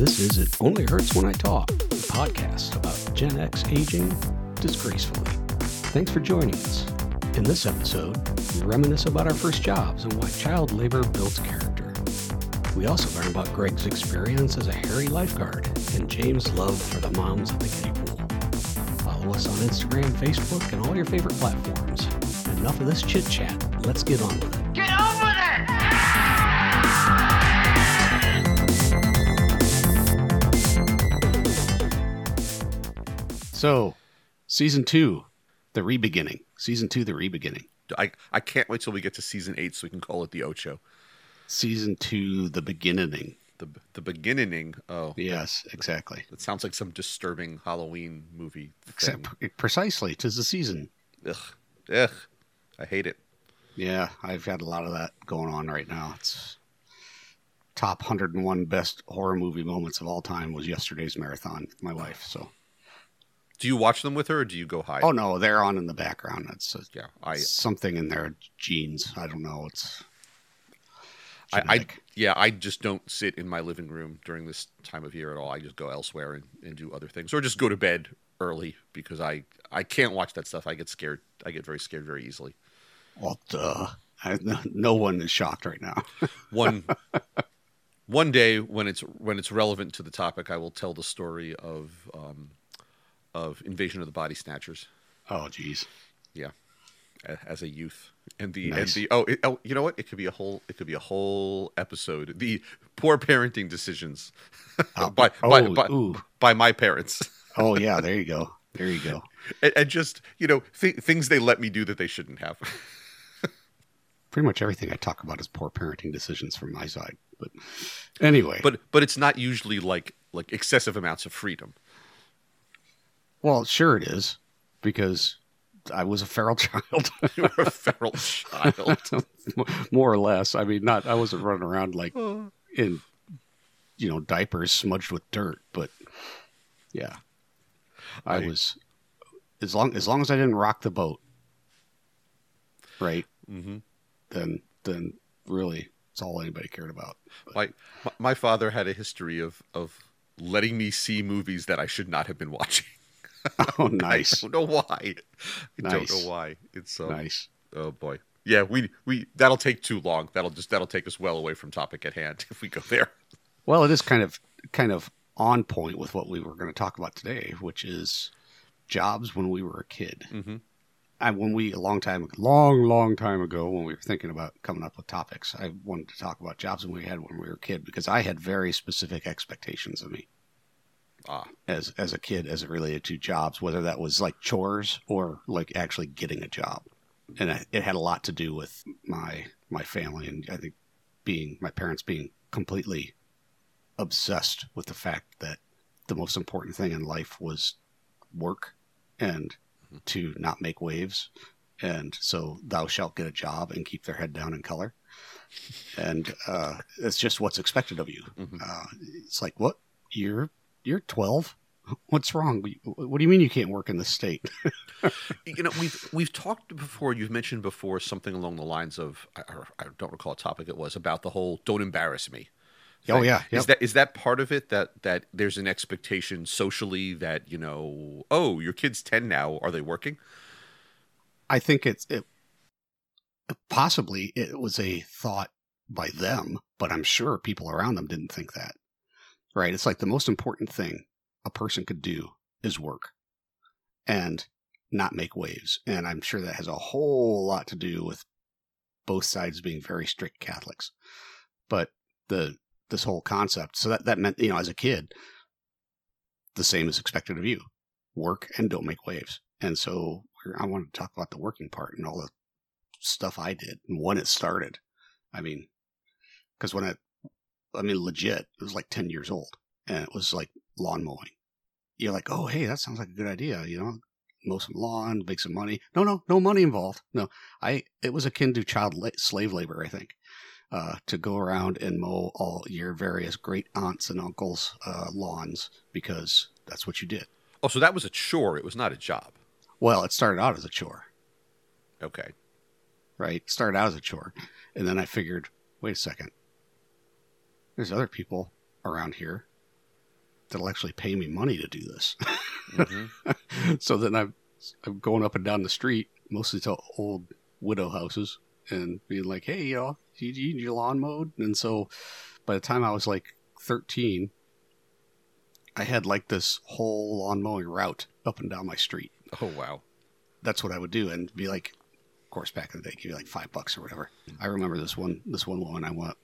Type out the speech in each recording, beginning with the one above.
This is It Only Hurts When I Talk, a podcast about Gen X aging disgracefully. Thanks for joining us. In this episode, we reminisce about our first jobs and why child labor builds character. We also learn about Greg's experience as a hairy lifeguard and James' love for the moms at the kiddie pool. Follow us on Instagram, Facebook, and all your favorite platforms. Enough of this chit chat. Let's get on with it. So, season two, the re-beginning. Season two, the re-beginning. I, I can't wait till we get to season eight so we can call it the Ocho. Season two, the beginning. The the beginning. Oh, Yes, exactly. it sounds like some disturbing Halloween movie. Except precisely, tis the season. Ugh, ugh, I hate it. Yeah, I've had a lot of that going on right now. It's top 101 best horror movie moments of all time was yesterday's marathon. with My wife. So, Do you watch them with her, or do you go hide? oh no, they're on in the background. It's a, yeah. I, something in their genes. I don't know. It's I, I, yeah, I just don't sit in my living room during this time of year at all. I just go elsewhere and, and do other things, or just go to bed early because I, I can't watch that stuff. I get scared. I get very scared very easily. well, duh. I, no, no one is shocked right now. one one day when it's when it's relevant to the topic, I will tell the story of um, of Invasion of the Body Snatchers. oh, geez. Yeah, as a youth, and the Nice. and the oh, it, oh, you know what? It could be a whole it could be a whole episode. The poor parenting decisions Oh, by by, oh, by, ooh. by my parents, Oh, yeah. There you go. There you go. and, and just you know th- things they let me do that they shouldn't have. Pretty much everything I talk about is poor parenting decisions from my side. But anyway, but but it's not usually like like excessive amounts of freedom. Well, sure it is because I was a feral child, You're a feral child. more or less. I mean, not I wasn't running around like in you know diapers smudged with dirt, but yeah, I, I- was as long as long as I didn't rock the boat, right? hmm Then then really, it's all anybody cared about. my my- my father had a history of of letting me see movies that I should not have been watching. Oh, nice, I don't know why. I don't know why. It's um, nice. oh boy. Yeah, we we that'll take too long. That'll just that'll take us well away from topic at hand if we go there. Well, it is kind of kind of on point with what we were going to talk about today, which is jobs when we were a kid. hmm I, when we a long time, long, long time ago, when we were thinking about coming up with topics, I wanted to talk about jobs when we had when we were a kid because I had very specific expectations of me Ah, as as a kid as it related to jobs, whether that was like chores or like actually getting a job, and I, it had a lot to do with my my family and I think being my parents being completely obsessed with the fact that the most important thing in life was work and to not make waves. And so thou shalt get a job and keep their head down in color. And uh, it's just what's expected of you. Mhm. uh, it's like what? You're you're 12 what's wrong what do you mean you can't work in the state you know we've we've talked before. You've mentioned before something along the lines of I, I don't recall what topic it was about the whole "don't embarrass me." oh thing. yeah Is that is that part of it that that there's an expectation socially that you know oh your kid's ten now are they working i think it's it possibly it was a thought by them but i'm sure people around them didn't think that right? It's like the most important thing a person could do is work and not make waves. And i'm sure that has a whole lot to do with both sides being very strict catholics. But the this whole concept so that that meant you know as a kid the same is expected of you. Work and don't make waves. And so i wanted to talk about the working part and all the stuff i did and when it started. I mean because when it i mean legit it was like 10 years old and it was like lawn mowing you're like oh hey that sounds like a good idea you know mow some lawn make some money no no no money involved no i it was akin to child la- slave labor i think uh, to go around and mow all your various great aunts and uncles uh, lawns because that's what you did oh so that was a chore it was not a job well it started out as a chore okay right? Started out as a chore. And then I figured, wait a second. There's other people around here that'll actually pay me money to do this. hmm so then I'm I'm going up and down the street, mostly to old widow houses, and being like, "Hey, you know, do you need your lawn mowed?" And so, by the time I was like 13, I had like this whole lawn mowing route up and down my street. Oh wow. That's what I would do, and be like, of course, back in the day, give you like five bucks or whatever. I remember this one this one woman I went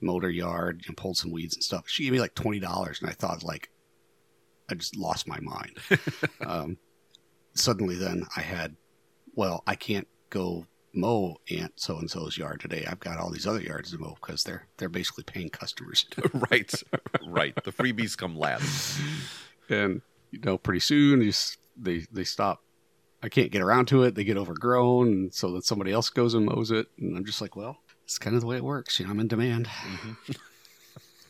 mowed her yard and pulled some weeds and stuff. She gave me like twenty dollars, and I thought like, I just lost my mind. um, suddenly, then I had, well, I can't go mow Aunt so and so's yard today. I've got all these other yards to mow because they're they're basically paying customers. right. Right. The freebies come last. and you know, pretty soon, just they they stop. I can't get around to it. They get overgrown, and so then somebody else goes and mows it, and I'm just like, well, it's kind of the way it works. You know, I'm in demand.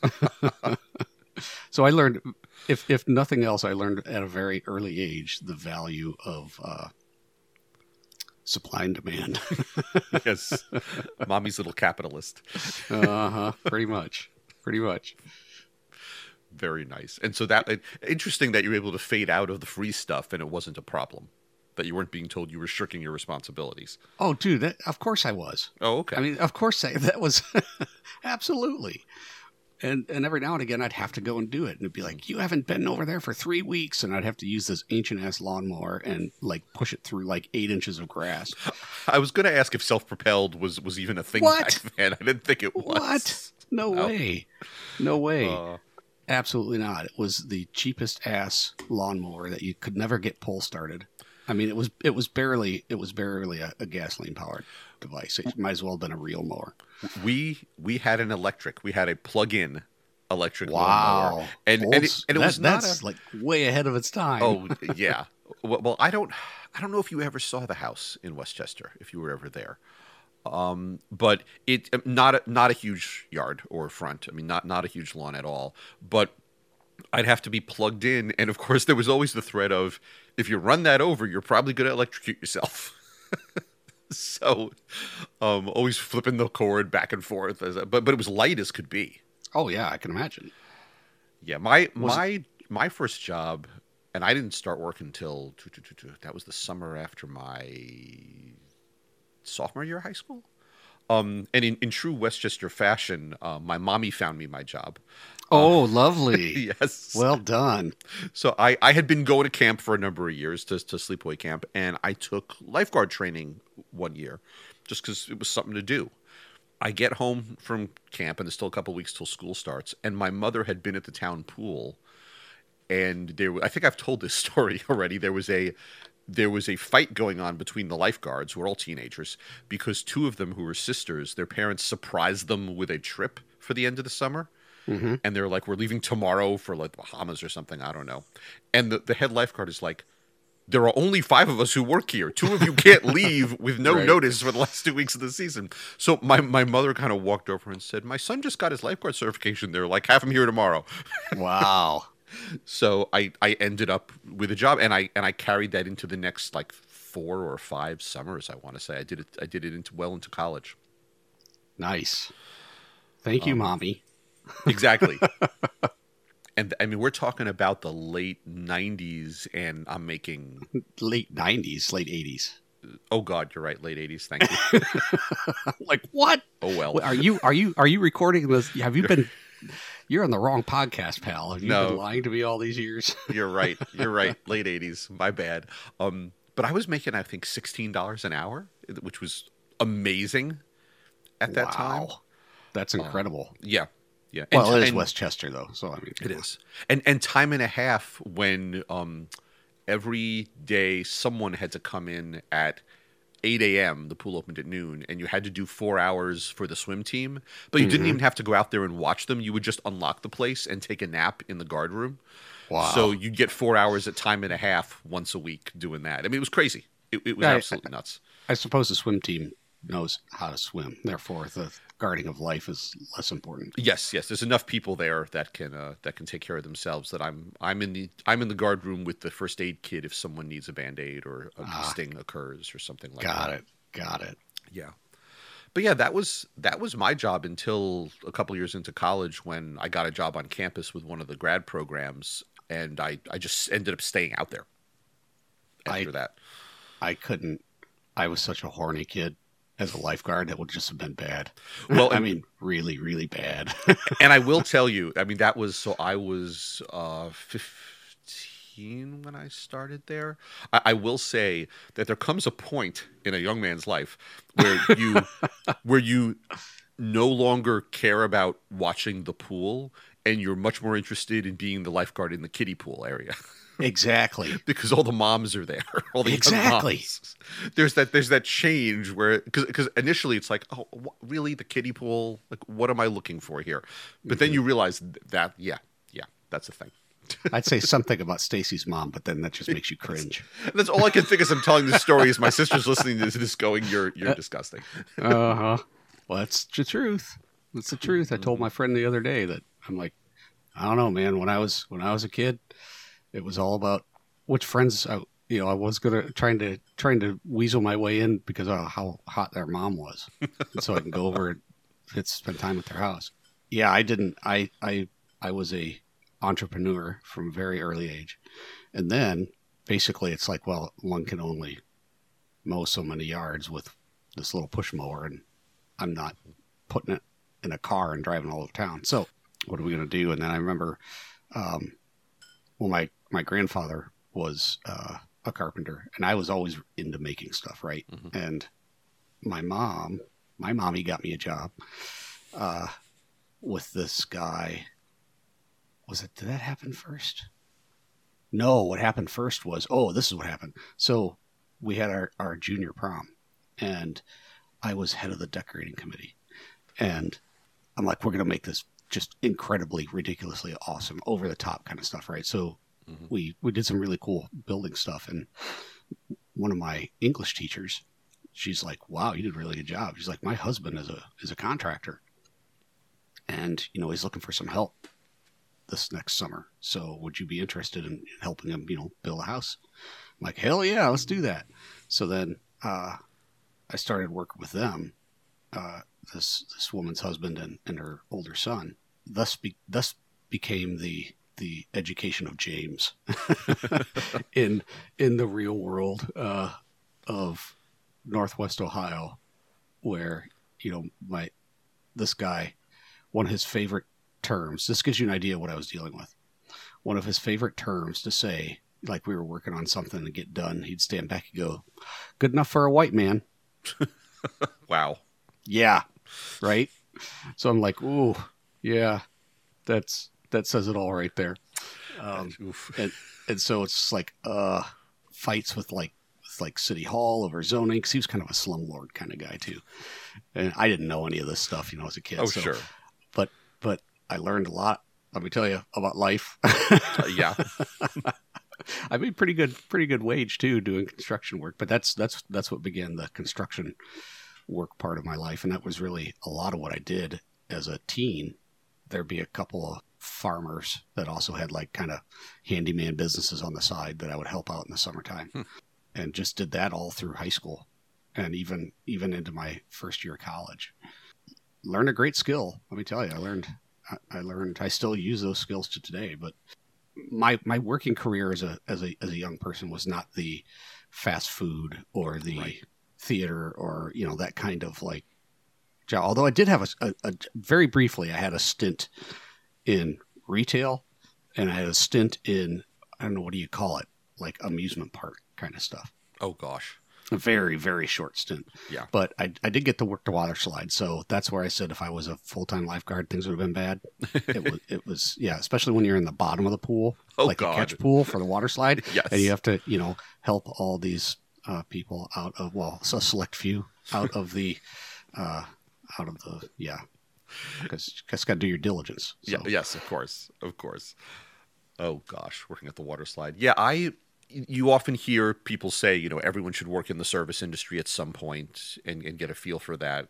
Mhm. So I learned, if if nothing else, I learned at a very early age the value of uh, supply and demand. yes. Mommy's little capitalist. uh huh. Pretty much. Pretty much. Very nice. And so that interesting that you were able to fade out of the free stuff and it wasn't a problem. That you weren't being told you were shirking your responsibilities. Oh, dude, that, of course I was. Oh, okay. I mean, of course I, that was absolutely. And and every now and again, I'd have to go and do it, and it'd be like, "You haven't been over there for three weeks," and I'd have to use this ancient ass lawnmower and like push it through like eight inches of grass. I was going to ask if self-propelled was was even a thing What? back then. I didn't think it was. What? No No. way, no way, Uh, absolutely not. It was the cheapest ass lawnmower that you could never get pull started. I mean, it was it was barely it was barely a, a gasoline powered device. It might as well have been a real mower. we we had an electric. We had a plug-in electric lawnmower. Wow, And Old and it, and it that- was not that's a, like way ahead of its time. Oh yeah. Well, well, I don't. I don't know if you ever saw the house in Westchester. If you were ever there, um, but it not a, not a huge yard or front. I mean, not not a huge lawn at all. But I'd have to be plugged in, and of course, there was always the threat of if you run that over, you're probably going to electrocute yourself. so, um, always flipping the cord back and forth. As but but it was light as could be. Oh yeah, I can imagine. Yeah, my Was my my first job, and I didn't start work until two, two, two, two, that was the summer after my sophomore year of high school. Um, and in, in true Westchester fashion, uh, my mommy found me my job. Oh, uh, lovely. yes. well done. so I, I had been going to camp for a number of years to, to sleepaway camp, and I took lifeguard training one year just because it was something to do. I get home from camp, and there's still a couple weeks till school starts, and my mother had been at the town pool, and there. I think I've told this story already. There was a there was a fight going on between the lifeguards, who are all teenagers, because two of them, who were sisters, their parents surprised them with a trip for the end of the summer hmm and they're like, "We're leaving tomorrow for like Bahamas or something." I don't know. And the, the head lifeguard is like, "There are only five of us who work here. Two of you can't leave with no Right. notice for the last two weeks of the season." So my my mother kind of walked over and said, "My son just got his lifeguard certification. They're like, have him here tomorrow." Wow. So I I ended up with a job, and I and I carried that into the next like four or five summers. I want to say I did it. I did it into well into college. Nice. Thank you, Um, mommy. Exactly. and I mean, we're talking about the late '90s, and I'm making. Late nineties, late eighties. Oh God, you're right. Late '80s. Thank you. like what? Oh well. Are you are you are you recording this? Have you been? You're on the wrong podcast, pal. Have you No. been lying to me all these years? You're right. You're right. Late '80s. My bad. Um, but I was making, I think, sixteen dollars an hour, which was amazing at that time. That's incredible. Yeah. Yeah. well, it is and- Westchester, though. So I mean, It is, and and time and a half when um, every day someone had to come in at 8 a.m. The pool opened at noon, and you had to do four hours for the swim team. But you didn't Mhm. even have to go out there and watch them. You would just unlock the place and take a nap in the guard room. Wow. So you'd get four hours at time and a half once a week doing that. I mean, it was crazy. It, it was I- absolutely nuts. I suppose the swim team knows how to swim. Therefore, the guarding of life is less important. Yes, yes. There's enough people there that can uh, that can take care of themselves. That I'm I'm in the I'm in the guard room with the first aid kit if someone needs a band aid or a Ah. sting occurs or something like Got that. Got it. Got it. Yeah. but yeah, that was that was my job until a couple years into college when I got a job on campus with one of the grad programs, and I I just ended up staying out there after I- that. I couldn't. I was such a horny kid as a lifeguard. That would just have been bad. Well, I mean, really, really bad. and I will tell you, I mean, that was so I was uh, 15 when I started there. I, I will say that there comes a point in a young man's life where you where you no longer care about watching the pool and you're much more interested in being the lifeguard in the kiddie pool area exactly. because all the moms are there all the Exactly. there's that there's that change where because initially it's like oh really the kiddie pool like what am i looking for here but then mm-hmm. you realize that yeah yeah that's the thing I'd say something about Stacy's mom, but then that just makes you cringe. that's all i can think as i'm telling this story is my sister's listening to this going you're you're uh, disgusting Uh huh. Well, that's the truth. That's the truth. I told my mm-hmm. friend the other day that I'm like, I don't know, man. When I was when I was a kid, it was all about which friends. I, you know, I was gonna trying to trying to weasel my way in because of how hot their mom was, and so I can go over and spend time at their house. Yeah, I didn't. I I I was a entrepreneur from a very early age, and then basically it's like, well, one can only mow so many yards with this little push mower, and I'm not putting it in a car and driving all over town. So what are we going to do? And then I remember, um, well, my, my grandfather was uh, a carpenter and I was always into making stuff, right? Mhm. And my mom, my mommy got me a job uh, with this guy. Was it, did that happen first? No, what happened first was, oh, this is what happened. So we had our, our junior prom and I was head of the decorating committee. And I'm like, we're going to make this just incredibly, ridiculously awesome, over the top kind of stuff, right? So Mhm. we we did some really cool building stuff. And one of my English teachers, she's like, "Wow, you did a really good job." She's like, "My husband is a is a contractor, and you know he's looking for some help this next summer. So would you be interested in helping him, you know, build a house?" I'm like, "Hell yeah, let's do that." So then uh, I started working with them, uh, this this woman's husband and, and her older son. Thus, be, thus became the the education of James in in the real world uh, of Northwest Ohio, where you know my this guy, one of his favorite terms. This gives you an idea of what I was dealing with. One of his favorite terms to say, like we were working on something to get done, he'd stand back and go, "Good enough for a white man." wow Yeah. Right? So I'm like, ooh, yeah. That's that says it all right there. Um, Oof. and so it's like uh fights with like with like city hall over zoning because he was kind of a slumlord kind of guy too and i didn't know any of this stuff you know as a kid oh so, sure but but i learned a lot let me tell you about life Uh, yeah i made pretty good pretty good wage too doing construction work but that's that's that's what began the construction work part of my life and that was really a lot of what i did as a teen there'd be a couple of farmers that also had like kind of handyman businesses on the side that i would help out in the summertime Hmm. and just did that all through high school and even even into my first year of college learned a great skill let me tell you i learned I- learned i still use those skills to today but my my working career as a as a as a young person was not the fast food or the Right. theater or you know that kind of like job. Although I did have a, a, a very briefly, I had a stint in retail, and I had a stint in I don't know what do you call it, like amusement park kind of stuff. oh gosh A very very short stint. Yeah. But I I did get to work the water slide, so that's where I said if I was a full time lifeguard, things would have been bad. it was it was yeah, especially when you're in the bottom of the pool, oh like god a catch pool for the water slide yes and you have to you know help all these uh, people out of well a select few out of the uh, out of the yeah because just got to do your diligence so. Yeah, yes, of course, of course. Oh gosh, working at the water slide. Yeah, I. You often hear people say, you know, everyone should work in the service industry at some point and, and get a feel for that,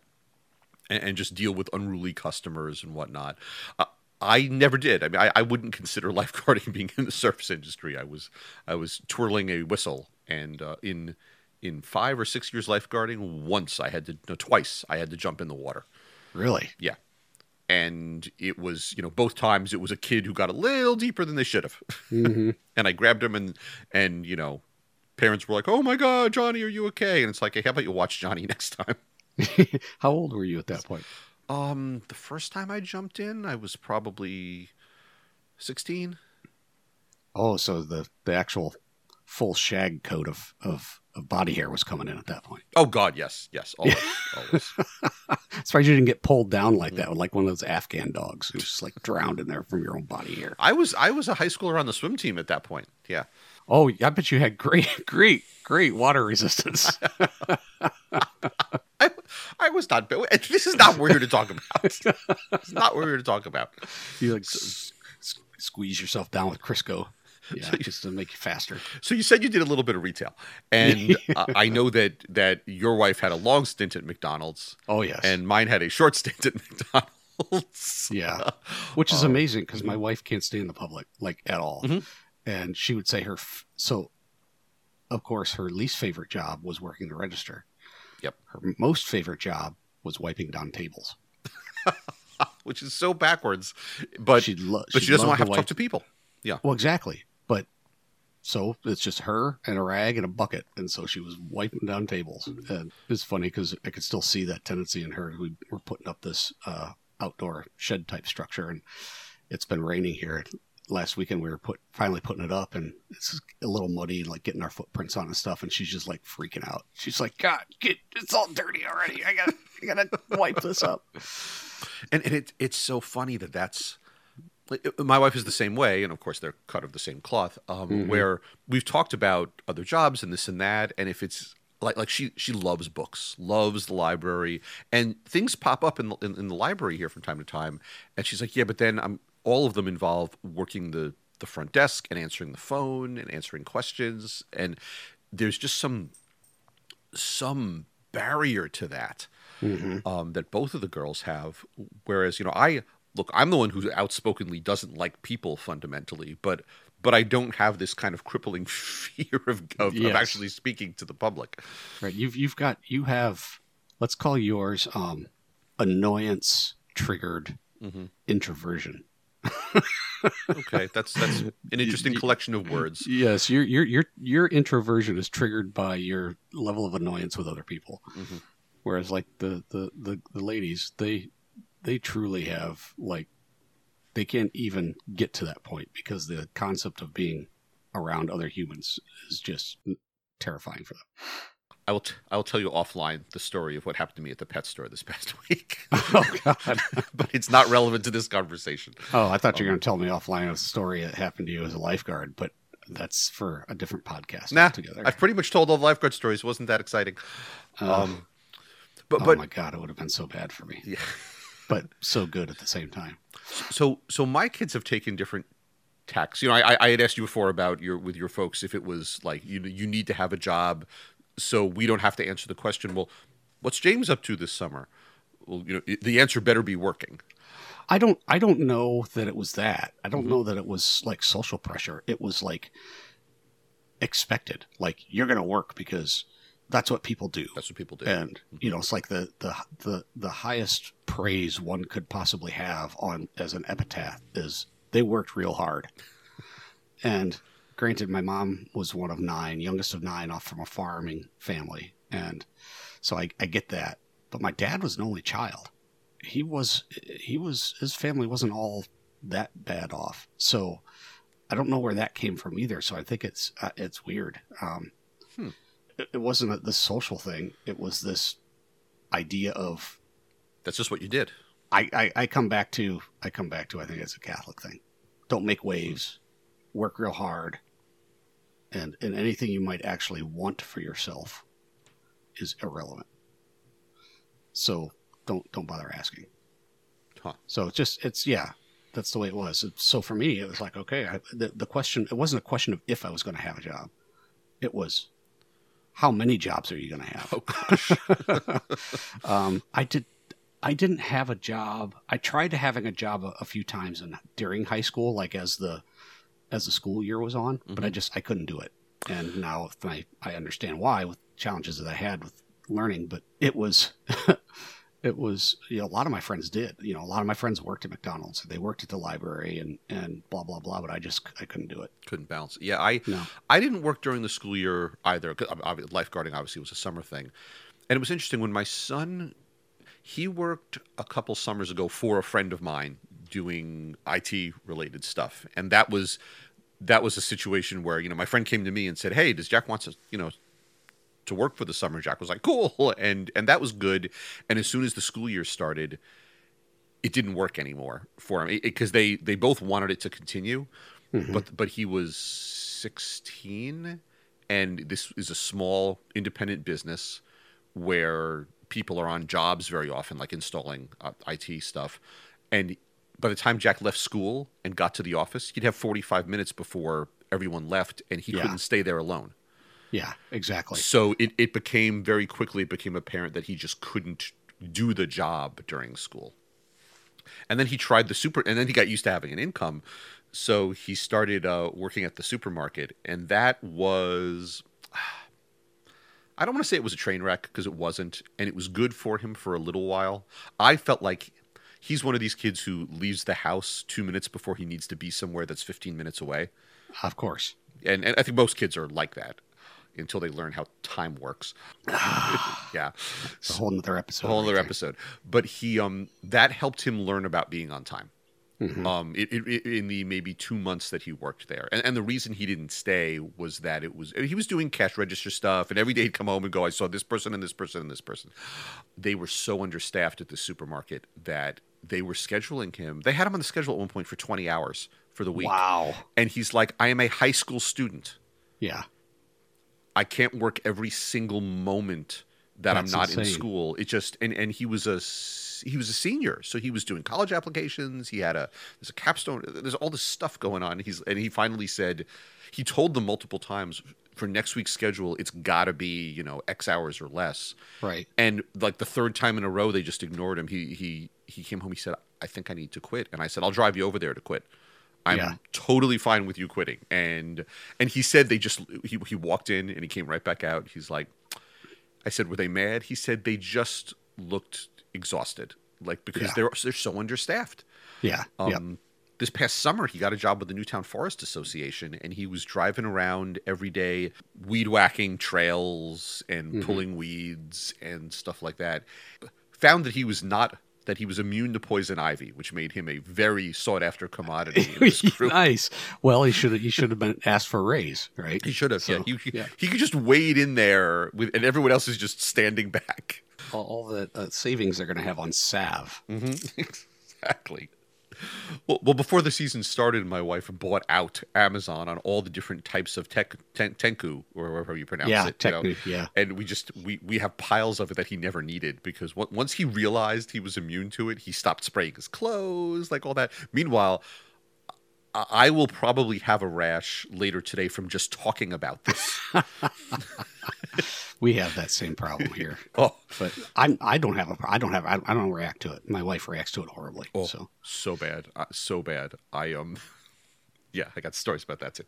and, and just deal with unruly customers and whatnot. Uh, I never did. I mean, I, I wouldn't consider lifeguarding being in the service industry. I was I was twirling a whistle and uh, in in five or six years lifeguarding, once I had to, no, twice I had to jump in the water. Really? Yeah. And it was, you know, both times it was a kid who got a little deeper than they should have. hmm and I grabbed him and, and, you know, parents were like, oh my God, Johnny, are you okay? And it's like, hey, how about you watch Johnny next time? How old were you at that point? Um, the first time I jumped in, I was probably 16. Oh, so the the actual full shag coat of of, of body hair was coming in at that point. Oh God, yes, yes, always, always. Surprised you didn't get pulled down like that, mm-hmm. like one of those Afghan dogs who's just like drowned in there from your own body hair. I was I was a high schooler on the swim team at that point. Yeah. Oh, I bet you had great, great, great water resistance. I, I was not. This is not what we're here to talk about. It's not here to talk about. you like s- s- squeeze yourself down with Crisco, yeah, So just to make you faster. So you said you did a little bit of retail, and uh, I know that that your wife had a long stint at McDonald's, Oh yes, and mine had a short stint at McDonald's. yeah, which is Um, amazing because my wife can't stay in the public like at all, Mhm. and she would say her f- so. Of course, her least favorite job was working the register. Yep. Her most favorite job was wiping down tables. which is so backwards, but she'd lo- but she doesn't want to have to talk to people. Yeah. Well, exactly. So it's just her and a rag and a bucket, and so she was wiping down tables. And it's funny because I could still see that tendency in her. We were putting up this uh, outdoor shed type structure, and it's been raining here. Last weekend we were put finally putting it up, and it's a little muddy, like getting our footprints on and stuff. And she's just like freaking out. She's like, "God, get it's all dirty already. I gotta, I gotta wipe this up." and and it, it's so funny that that's my wife is the same way and of course they're cut of the same cloth um, Mhm. where we've talked about other jobs and this and that and if it's like like she she loves books loves the library and things pop up in the, in, in the library here from time to time and she's like yeah but then i'm all of them involve working the the front desk and answering the phone and answering questions and there's just some some barrier to that Mhm. um, that both of the girls have. Whereas, you know, I look, I'm the one who outspokenly doesn't like people fundamentally, but but I don't have this kind of crippling fear of of, of actually speaking to the public. Right. You've you've got you have let's call yours um annoyance triggered Mhm. introversion. Okay, that's that's an interesting collection of words. Yes, your your your your introversion is triggered by your level of annoyance with other people. Mhm. Whereas like the, the the the ladies, they they truly have like they can't even get to that point because the concept of being around other humans is just terrifying for them. I will t- I will tell you offline the story of what happened to me at the pet store this past week, oh god. but it's not relevant to this conversation. Oh, I thought you were going to tell me offline a story that happened to you as a lifeguard, but that's for a different podcast Nah, altogether. I've pretty much told all the lifeguard stories. It wasn't that exciting. Uh, Um, but oh but my god, it would have been so bad for me, yeah. But so good at the same time. So so my kids have taken different tacks. You know, I, I had asked you before about your with your folks if it was like you you need to have a job, so we don't have to answer the question. Well, what's James up to this summer? Well, you know, the answer better be working. I don't I don't know that it was that. I don't Mhm. know that it was like social pressure. It was like expected. Like you're going to work because that's what people do. That's what people do. And you know, it's like the the the the highest praise one could possibly have on as an epitaph is they worked real hard. And granted, my mom was one of nine, youngest of nine, off from a farming family, and so I, I get that. But my dad was an only child. He was he was his family wasn't all that bad off. So I don't know where that came from either. So I think it's uh, it's weird. Um, Hmm. It, wasn't a, this social thing. It was this idea of That's just what you did. I, I, I come back to I come back to I think it's a Catholic thing. Don't make waves, work real hard, and and anything you might actually want for yourself is irrelevant. So don't don't bother asking. Huh. So it's just it's yeah, that's the way it was. So for me, it was like okay, I, the the question it wasn't a question of if I was going to have a job, it was how many jobs are you going to have? Oh gosh. um, I did. I didn't have a job. I tried to having a job a, a few times in, during high school, like as the as the school year was on, but I Mhm. just I couldn't do it. And now my I understand why with challenges that I had with learning, but it was it was you know a lot of my friends did. You know, a lot of my friends worked at McDonald's. They worked at the library and and blah blah blah. But I just I couldn't do it. Couldn't balance. Yeah, I No. I didn't work during the school year either. Um, ob- Lifeguarding obviously was a summer thing, and it was interesting when my son he worked a couple summers ago for a friend of mine doing IT related stuff, and that was that was a situation where you know my friend came to me and said, "Hey, does Jack want to you know to work for the summer?" Jack was like, "Cool," and and that was good. And as soon as the school year started, it didn't work anymore for him because they they both wanted it to continue, Mhm. but but he was sixteen, and this is a small independent business where people are on jobs very often, like installing uh, IT stuff, and by the time Jack left school and got to the office, he'd have forty five minutes before everyone left, and he Yeah. couldn't stay there alone. Yeah, exactly. So it, it became very quickly it became apparent that he just couldn't do the job during school. And then he tried the super, and then he got used to having an income. So he started uh, working at the supermarket, and that was. I don't want to say it was a train wreck because it wasn't, and it was good for him for a little while. I felt like he's one of these kids who leaves the house two minutes before he needs to be somewhere that's 15 minutes away Of course. and, and I think most kids are like that until they learn how time works. yeah, It's a whole other episode. a whole other episode. But he um that helped him learn about being on time. Mhm. Um, it, it, it- in the maybe two months that he worked there, and, and the reason he didn't stay was that it was he was doing cash register stuff, and every day he'd come home and go, "I saw this person and this person and this person." They were so understaffed at the supermarket that they were scheduling him. They had him on the schedule at one point for twenty hours for the week, Wow. and he's like, "I am a high school student." Yeah. I can't work every single moment that That's I'm not in school. It just and and he was a he was a senior, so he was doing college applications. He had a there's a capstone. There's all this stuff going on. He's and he finally said he told them multiple times for next week's schedule it's got to be you know X hours or less. Right. And like the third time in a row, they just ignored him. He he he came home. He said, "I think I need to quit." And I said, "I'll drive you over there to quit." I'm Yeah. totally fine with you quitting. And and he said they just he he walked in and he came right back out. He's like, I said, were they mad? He said they just looked exhausted, like because Yeah. they're they're so understaffed. Yeah. Um, yep. This past summer, he got a job with the Newtown Forest Association, and he was driving around every day, weed whacking trails and Mhm. pulling weeds and stuff like that. Found that he was not that he was immune to poison ivy, which made him a very sought after commodity in his group. nice. Well, he should have. He should have been asked for a raise, right? He should have. So, yeah, he, he- yeah. he could just wade in there with, and everyone else is just standing back. All, all the uh, savings they're going to have on salve. Mm-hmm. exactly. Well, well, before the season started, my wife bought out Amazon on all the different types of tech, ten, tenku, or however you pronounce yeah. it. you know. Yeah. And we just we we have piles of it that he never needed because once he realized he was immune to it, he stopped spraying his clothes, like all that. Meanwhile, I I will probably have a rash later today from just talking about this. We have that same problem here, oh, but I'm. I don't have a. I don't have. I, I don't react to it. My wife reacts to it horribly. Oh, So so bad, uh, so bad. I um, yeah, I got stories about that too.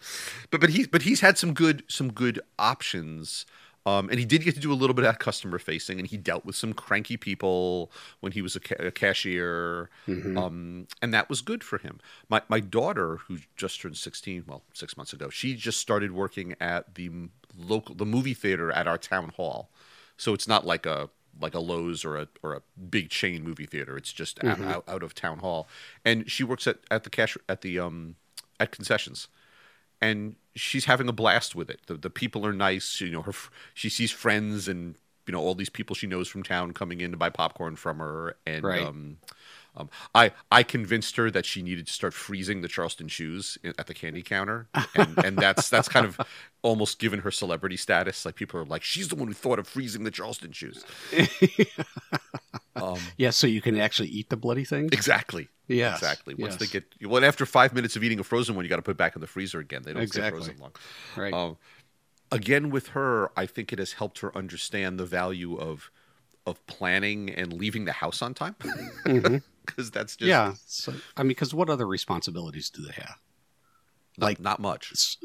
But but he's but he's had some good some good options. Um, and he did get to do a little bit of customer facing, and he dealt with some cranky people when he was a, ca- a cashier, mhm. um, and that was good for him. My my daughter, who just turned sixteen, well, six months ago, she just started working at the local the movie theater at our town hall. So it's not like a like a Loews or a or a big chain movie theater. It's just out- Mhm. out, out of town hall, and she works at at the cash at the um at concessions, and she's having a blast with it. The the people are nice. You know, her she sees friends and you know all these people she knows from town coming in to buy popcorn from her, and Right. um, um, I I convinced her that she needed to start freezing the Charleston Chews at the candy counter, and, and that's that's kind of almost given her celebrity status. Like people are like, she's the one who thought of freezing the Charleston Chews. Um, yeah. So you can actually eat the bloody thing. exactly, Yes, exactly. Once they get well, after five minutes of eating a frozen one, you got to put it back in the freezer again. They don't Exactly. stay frozen long. Right. Um, again, with her, I think it has helped her understand the value of of planning and leaving the house on time because that's just yeah. So I mean, because what other responsibilities do they have? not, like- not much.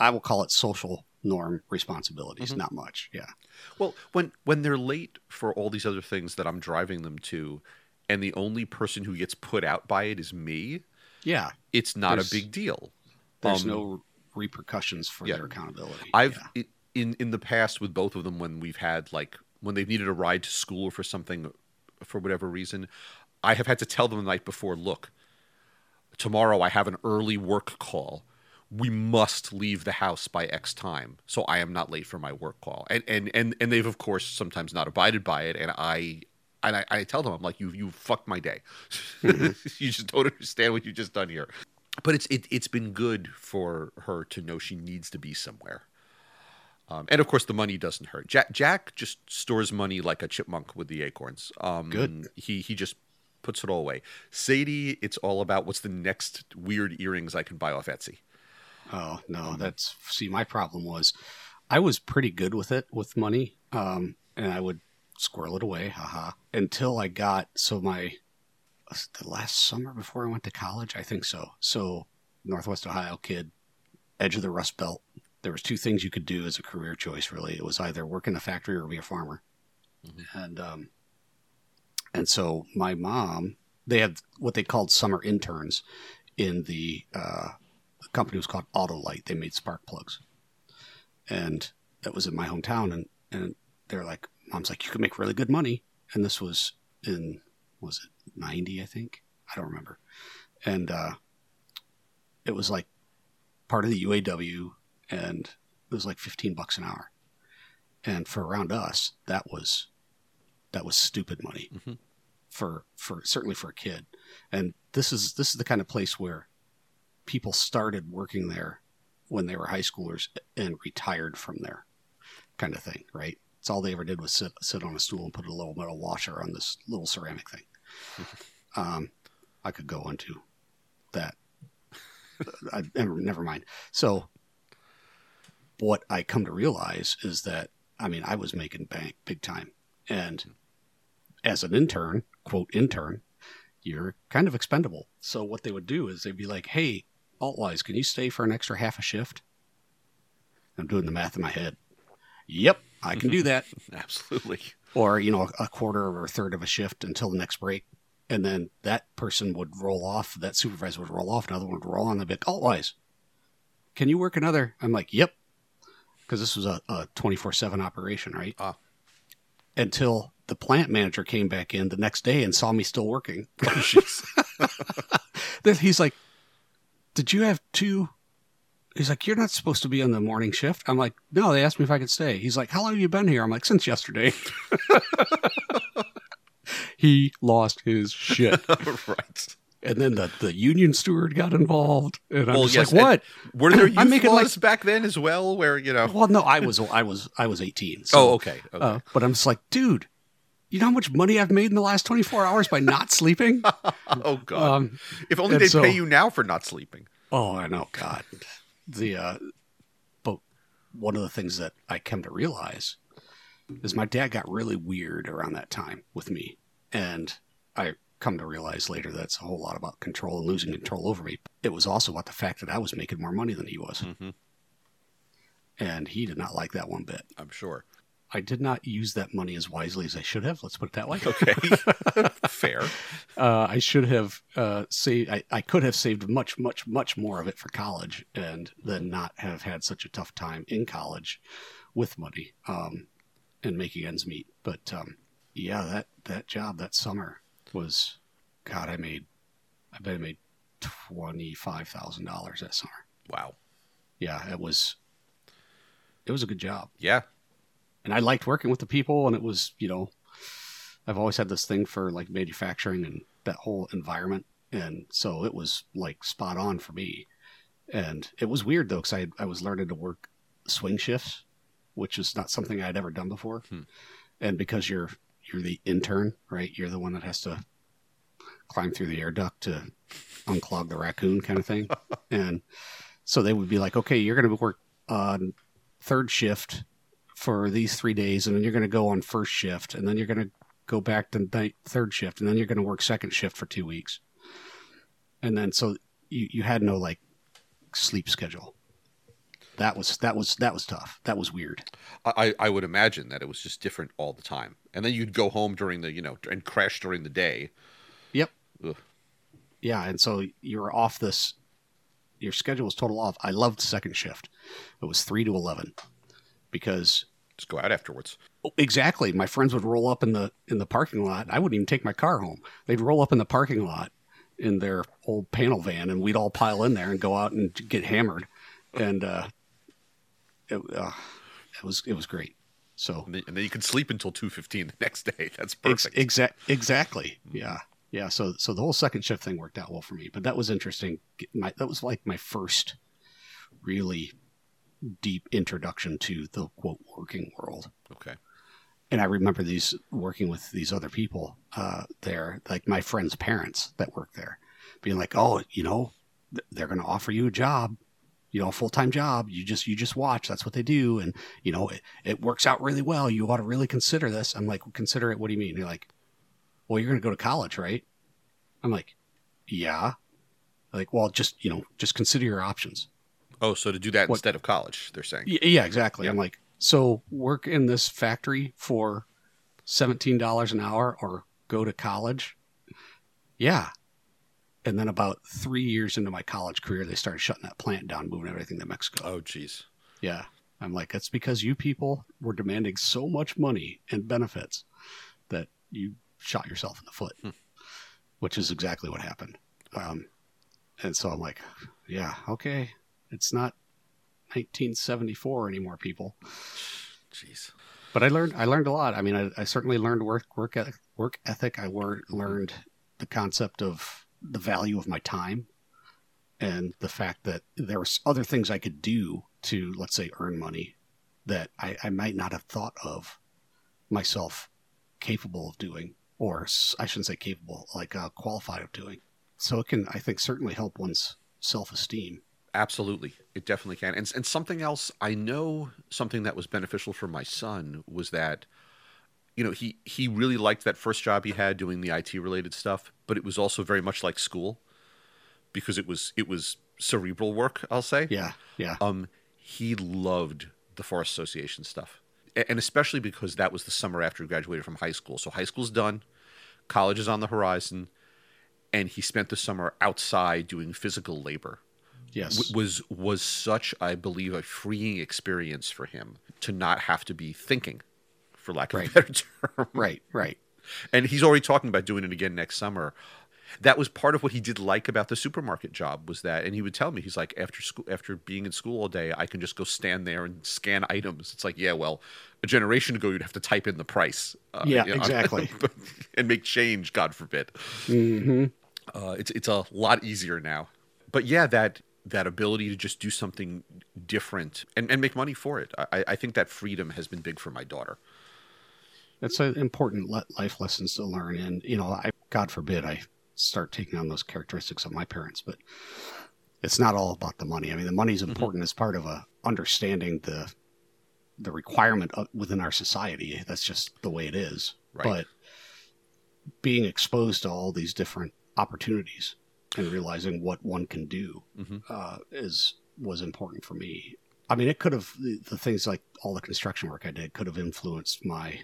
I will call it social norm responsibilities. Mhm. Not much. Yeah. Well, when when they're late for all these other things that I'm driving them to, and the only person who gets put out by it is me, Yeah. it's not There's- a big deal. There's Um, no repercussions for yeah. their accountability. I've Yeah. i in in the past with both of them when we've had like when they've needed a ride to school or for something for whatever reason, I have had to tell them the night before, look, tomorrow I have an early work call. We must leave the house by X time, so I am not late for my work call. And and and, and they've of course sometimes not abided by it, and I. And I, I tell them, I'm like, you you fucked my day. you just don't understand what you just done here. But it's it, it's been good for her to know she needs to be somewhere. Um, and of course, the money doesn't hurt. Jack, Jack just stores money like a chipmunk with the acorns. Um, Good. He he just puts it all away. Sadie, it's all about what's the next weird earrings I can buy off Etsy. Oh no, that's see. My problem was, I was pretty good with it with money, um, and I would squirrel it away, haha, until I got so my the last summer before I went to college, I think so. So Northwest Ohio kid, edge of the Rust Belt. There was two things you could do as a career choice. Really, it was either work in a factory or be a farmer, Mhm. and um, and so my mom, they had what they called summer interns in the uh, the company was called Autolite. They made spark plugs, and that was in my hometown. And and they're like, mom's like, you can make really good money. And this was in was it ninety? I think I don't remember. And uh, it was like part of the UAW, and it was like fifteen bucks an hour. And for around us, that was that was stupid money Mhm. for for certainly for a kid. And this is this is the kind of place where people started working there when they were high schoolers and retired from there, kind of thing, right? It's all they ever did was sit sit on a stool and put a little metal washer on this little ceramic thing. um, I could go into that. I, never, never mind. So, what I come to realize is that I mean I was making bank big time, and as an intern, quote intern, you're kind of expendable. So what they would do is they'd be like, "Hey, Altwise, can you stay for an extra half a shift?" I'm doing the math in my head. Yep, I can do that. Absolutely. or you know, a quarter or a third of a shift until the next break, and then that person would roll off. That supervisor would roll off. Another one would roll on. Be like, "Altwise, can you work another?" I'm like, "Yep," because this was a 24 seven operation, right? Ah. Until the plant manager came back in the next day and saw me still working. Oh. Then he's like, "Did you have two? He's like, "You're not supposed to be on the morning shift." I'm like, "No, they asked me if I could stay." He's like, "How long have you been here?" I'm like, "Since yesterday." he lost his shit, right. and then the, the union steward got involved, and I'm Well, just yes, like, "What?" Were there youth I'm making, like- laws back then as well, where you know? Well, no, I was I was I was 18. So, oh, okay. okay. uh, but I'm just like, dude, you know how much money I've made in the last 24 hours by not sleeping? oh God. um, if only they'd so- pay you now for not sleeping. Oh, I know, God. The uh, but one of the things that I come to realize is my dad got really weird around that time with me, and I come to realize later that's a whole lot about control and losing control over me. It was also about the fact that I was making more money than he was, hmm and he did not like that one bit. I'm sure. I did not use that money as wisely as I should have. Let's put it that way. Okay. Fair. uh, I should have uh, saved. I, I could have saved much, much, much more of it for college, and then not have had such a tough time in college with money um, and making ends meet. But um, yeah, that that job that summer was, God, I made, I bet I made twenty five thousand dollars that summer. Wow. Yeah, it was. It was a good job Yeah. And I liked working with the people, and it was, you know, I've always had this thing for like manufacturing and that whole environment, and so it was like spot on for me. And it was weird though, because I I was learning to work swing shifts, which is not something I had ever done before, Hmm. and because you're you're the intern, right? You're the one that has to climb through the air duct to unclog the raccoon, kind of thing, and so they would be like, okay, you're going to work on third shift for these three days, and then you're going to go on first shift, and then you're going to go back to night third shift, and then you're going to work second shift for two weeks, and then so you you had no like sleep schedule, that was that was that was tough. That was weird. I, I would imagine that it was just different all the time. And then you'd go home during the, you know, and crash during the day. Yep. Ugh. Yeah, and so you're off this. Your schedule was total off. I loved second shift. It was three to eleven, because Just go out afterwards. exactly my friends would roll up in the in the parking lot. I wouldn't even take my car home. They'd roll up in the parking lot in their old panel van, and we'd all pile in there and go out and get hammered. And uh, it, uh, it was it was great. So And then, and then you could sleep until 2.15 the next day. That's Ex- perfect. exact, exactly. Yeah, yeah. So, so the whole second shift thing worked out well for me. But that was interesting. My, that was like my first really deep introduction to the quote working world. okay. And I remember these working with these other people uh, there, like my friends' parents that work there, being like, "Oh, you know, they're going to offer you a job." You know, a full time job. You just you just watch. That's what they do, and you know it, it works out really well. You ought to really consider this. I'm like, consider it. What do you mean? They're like, well, you're going to go to college, right? I'm like, yeah. Like, well, just you know, just consider your options. Oh, so to do that What- instead of college, they're saying. Yeah, exactly. I'm like, so work in this factory for seventeen dollars an hour, or go to college. Yeah. And then about three years into my college career, they started shutting that plant down, moving everything to Mexico. Oh, jeez. Yeah. I'm like, that's because you people were demanding so much money and benefits that you shot yourself in the foot, Hmm. which is exactly what happened. Um, and so I'm like, yeah, okay. It's not 1974 anymore, people. Jeez. But I learned, I learned a lot. I mean, I, I certainly learned work, work, work ethic. I wor- learned the concept of the value of my time and the fact that there was other things I could do to, let's say, earn money that I, I might not have thought of myself capable of doing, or I shouldn't say capable, like uh, qualified of doing. So it can, I think, certainly help one's self esteem. Absolutely. It definitely can. And, and something else, I know something that was beneficial for my son was that, you know, he, he really liked that first job he had doing the IT related stuff, but it was also very much like school because it was, it was cerebral work, I'll say. Yeah, yeah, Um, he loved the Forest Association stuff. And especially because that was the summer after he graduated from high school. So high school's done, college is on the horizon, and he spent the summer outside doing physical labor yes, was was such I believe a freeing experience for him to not have to be thinking for lack of Right. a better term right, right. and he's already talking about doing it again next summer that was part of what he did like about the supermarket job was that and he would tell me he's like after school after being in school all day I can just go stand there and scan items it's like yeah well a generation ago you'd have to type in the price uh, Yeah, you know, exactly. and make change god forbid hmm uh, it's it's a lot easier now. But yeah, that that ability to just do something different and, and make money for it. I, I think that freedom has been big for my daughter. That's an important le- life lessons to learn. And, you know, I, God forbid I start taking on those characteristics of my parents, but it's not all about the money. I mean, the money is mm-hmm. important as part of a understanding the, the requirement of, within our society. That's just the way it is. Right. But being exposed to all these different opportunities and realizing what one can do Mhm. uh, is was important for me. I mean, it could have the, the things like all the construction work I did could have influenced my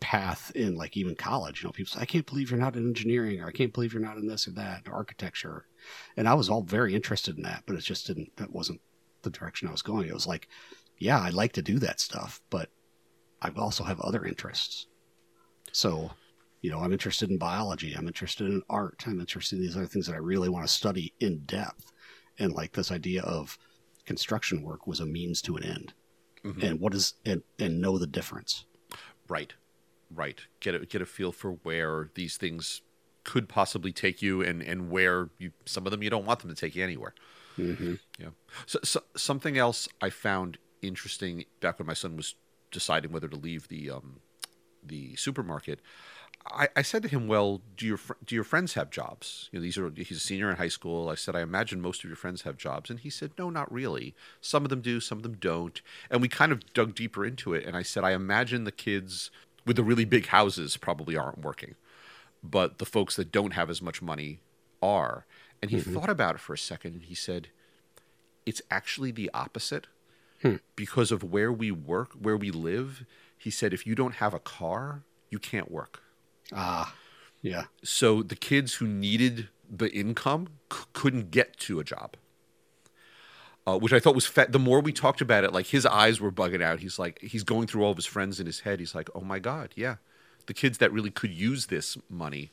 path in like even college. You know, people say, "I can't believe you're not in engineering," or "I can't believe you're not in this or that," or architecture. And I was all very interested in that, but it just didn't. That wasn't the direction I was going. It was like, yeah, I like to do that stuff, but I also have other interests. So, you know, I'm interested in biology. I'm interested in art. I'm interested in these other things that I really want to study in depth. And like this idea of construction work was a means to an end. Mhm. And what is and and know the difference. Right, right. Get a get a feel for where these things could possibly take you, and and where you some of them you don't want them to take you anywhere. Mm-hmm. Yeah. So, so something else I found interesting back when my son was deciding whether to leave the um, the supermarket. I, I said to him, "Well, do your fr- do your friends have jobs? You know, these are he's a senior in high school." I said, "I imagine most of your friends have jobs," and he said, "No, not really. Some of them do, some of them don't." And we kind of dug deeper into it, and I said, "I imagine the kids with the really big houses probably aren't working, but the folks that don't have as much money are." And he thought about it for a second, and he said, "It's actually the opposite." Hmm. because of where we work, where we live. He said, if you don't have a car, you can't work. Ah, yeah. So the kids who needed the income c- couldn't get to a job. Uh, which I thought was fa- the more we talked about it, like his eyes were bugging out. He's like, he's going through all of his friends in his head. He's like, oh my god, yeah, the kids that really could use this money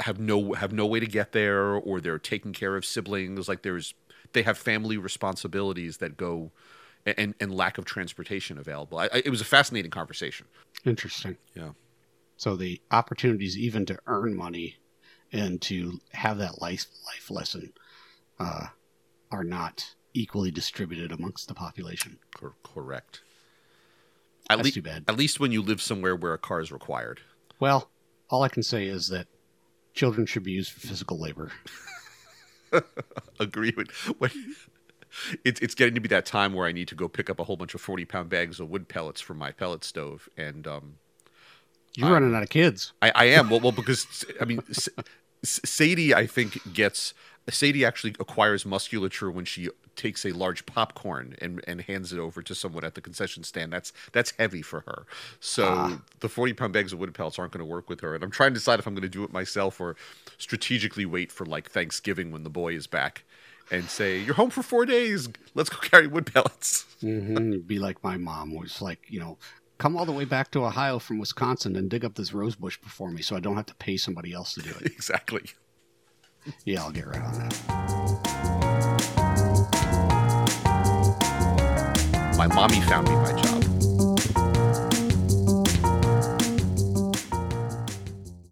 have no have no way to get there, or they're taking care of siblings. Like there's they have family responsibilities that go, and and lack of transportation available. I, it was a fascinating conversation. Interesting. Yeah. So the opportunities even to earn money and to have that life life lesson uh, are not equally distributed amongst the population. Cor- correct. At That's least, too bad. At least when you live somewhere where a car is required. Well, all I can say is that children should be used for physical labor. Agree with when it's it's getting to be that time where I need to go pick up a whole bunch of forty pound bags of wood pellets for my pellet stove, and um, You're I- running out of kids. I, I am well, well because I mean S- Sadie I think gets Sadie actually acquires musculature when she takes a large popcorn and, and hands it over to someone at the concession stand. That's that's heavy for her. So Ah. the forty pound bags of wood pellets aren't going to work with her. And I'm trying to decide if I'm going to do it myself or strategically wait for like Thanksgiving when the boy is back and say, "You're home for four days. Let's go carry wood pellets." Mm-hmm. You'd be like my mom was like, you know, come all the way back to Ohio from Wisconsin and dig up this rose bush before me so I don't have to pay somebody else to do it. exactly. yeah, I'll get right on that. My mommy found me my job.